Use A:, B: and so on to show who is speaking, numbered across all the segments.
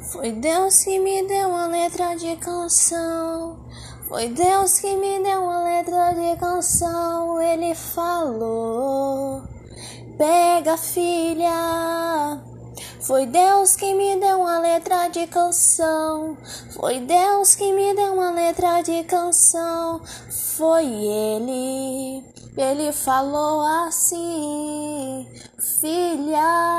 A: Foi Deus que me deu uma letra de canção. Foi Deus que me deu uma letra de canção. Ele falou: Pega, filha. Foi Deus que me deu uma letra de canção. Foi Deus que me deu uma letra de canção. Foi Ele. Ele falou assim: Filha.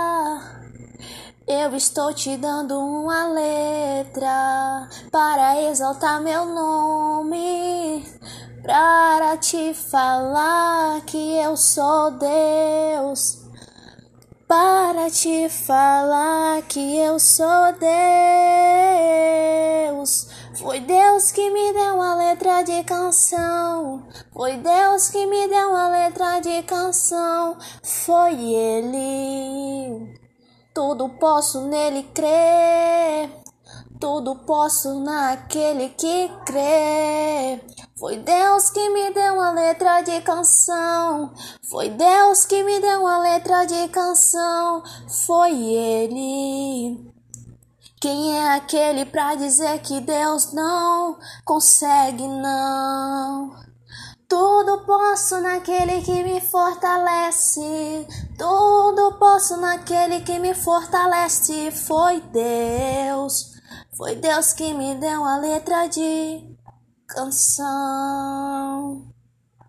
A: Eu estou te dando uma letra para exaltar meu nome, para te falar que eu sou Deus, para te falar que eu sou Deus. Foi Deus que me deu uma letra de canção. Foi Deus que me deu uma letra de canção. Foi Ele. Tudo posso nele crer, tudo posso naquele que crê. Foi Deus que me deu uma letra de canção, foi Deus que me deu uma letra de canção, foi Ele. Quem é aquele pra dizer que Deus não consegue, não? Tudo posso naquele que me fortalece. Posso naquele que me fortalece. Foi Deus. Foi Deus que me deu a letra de canção.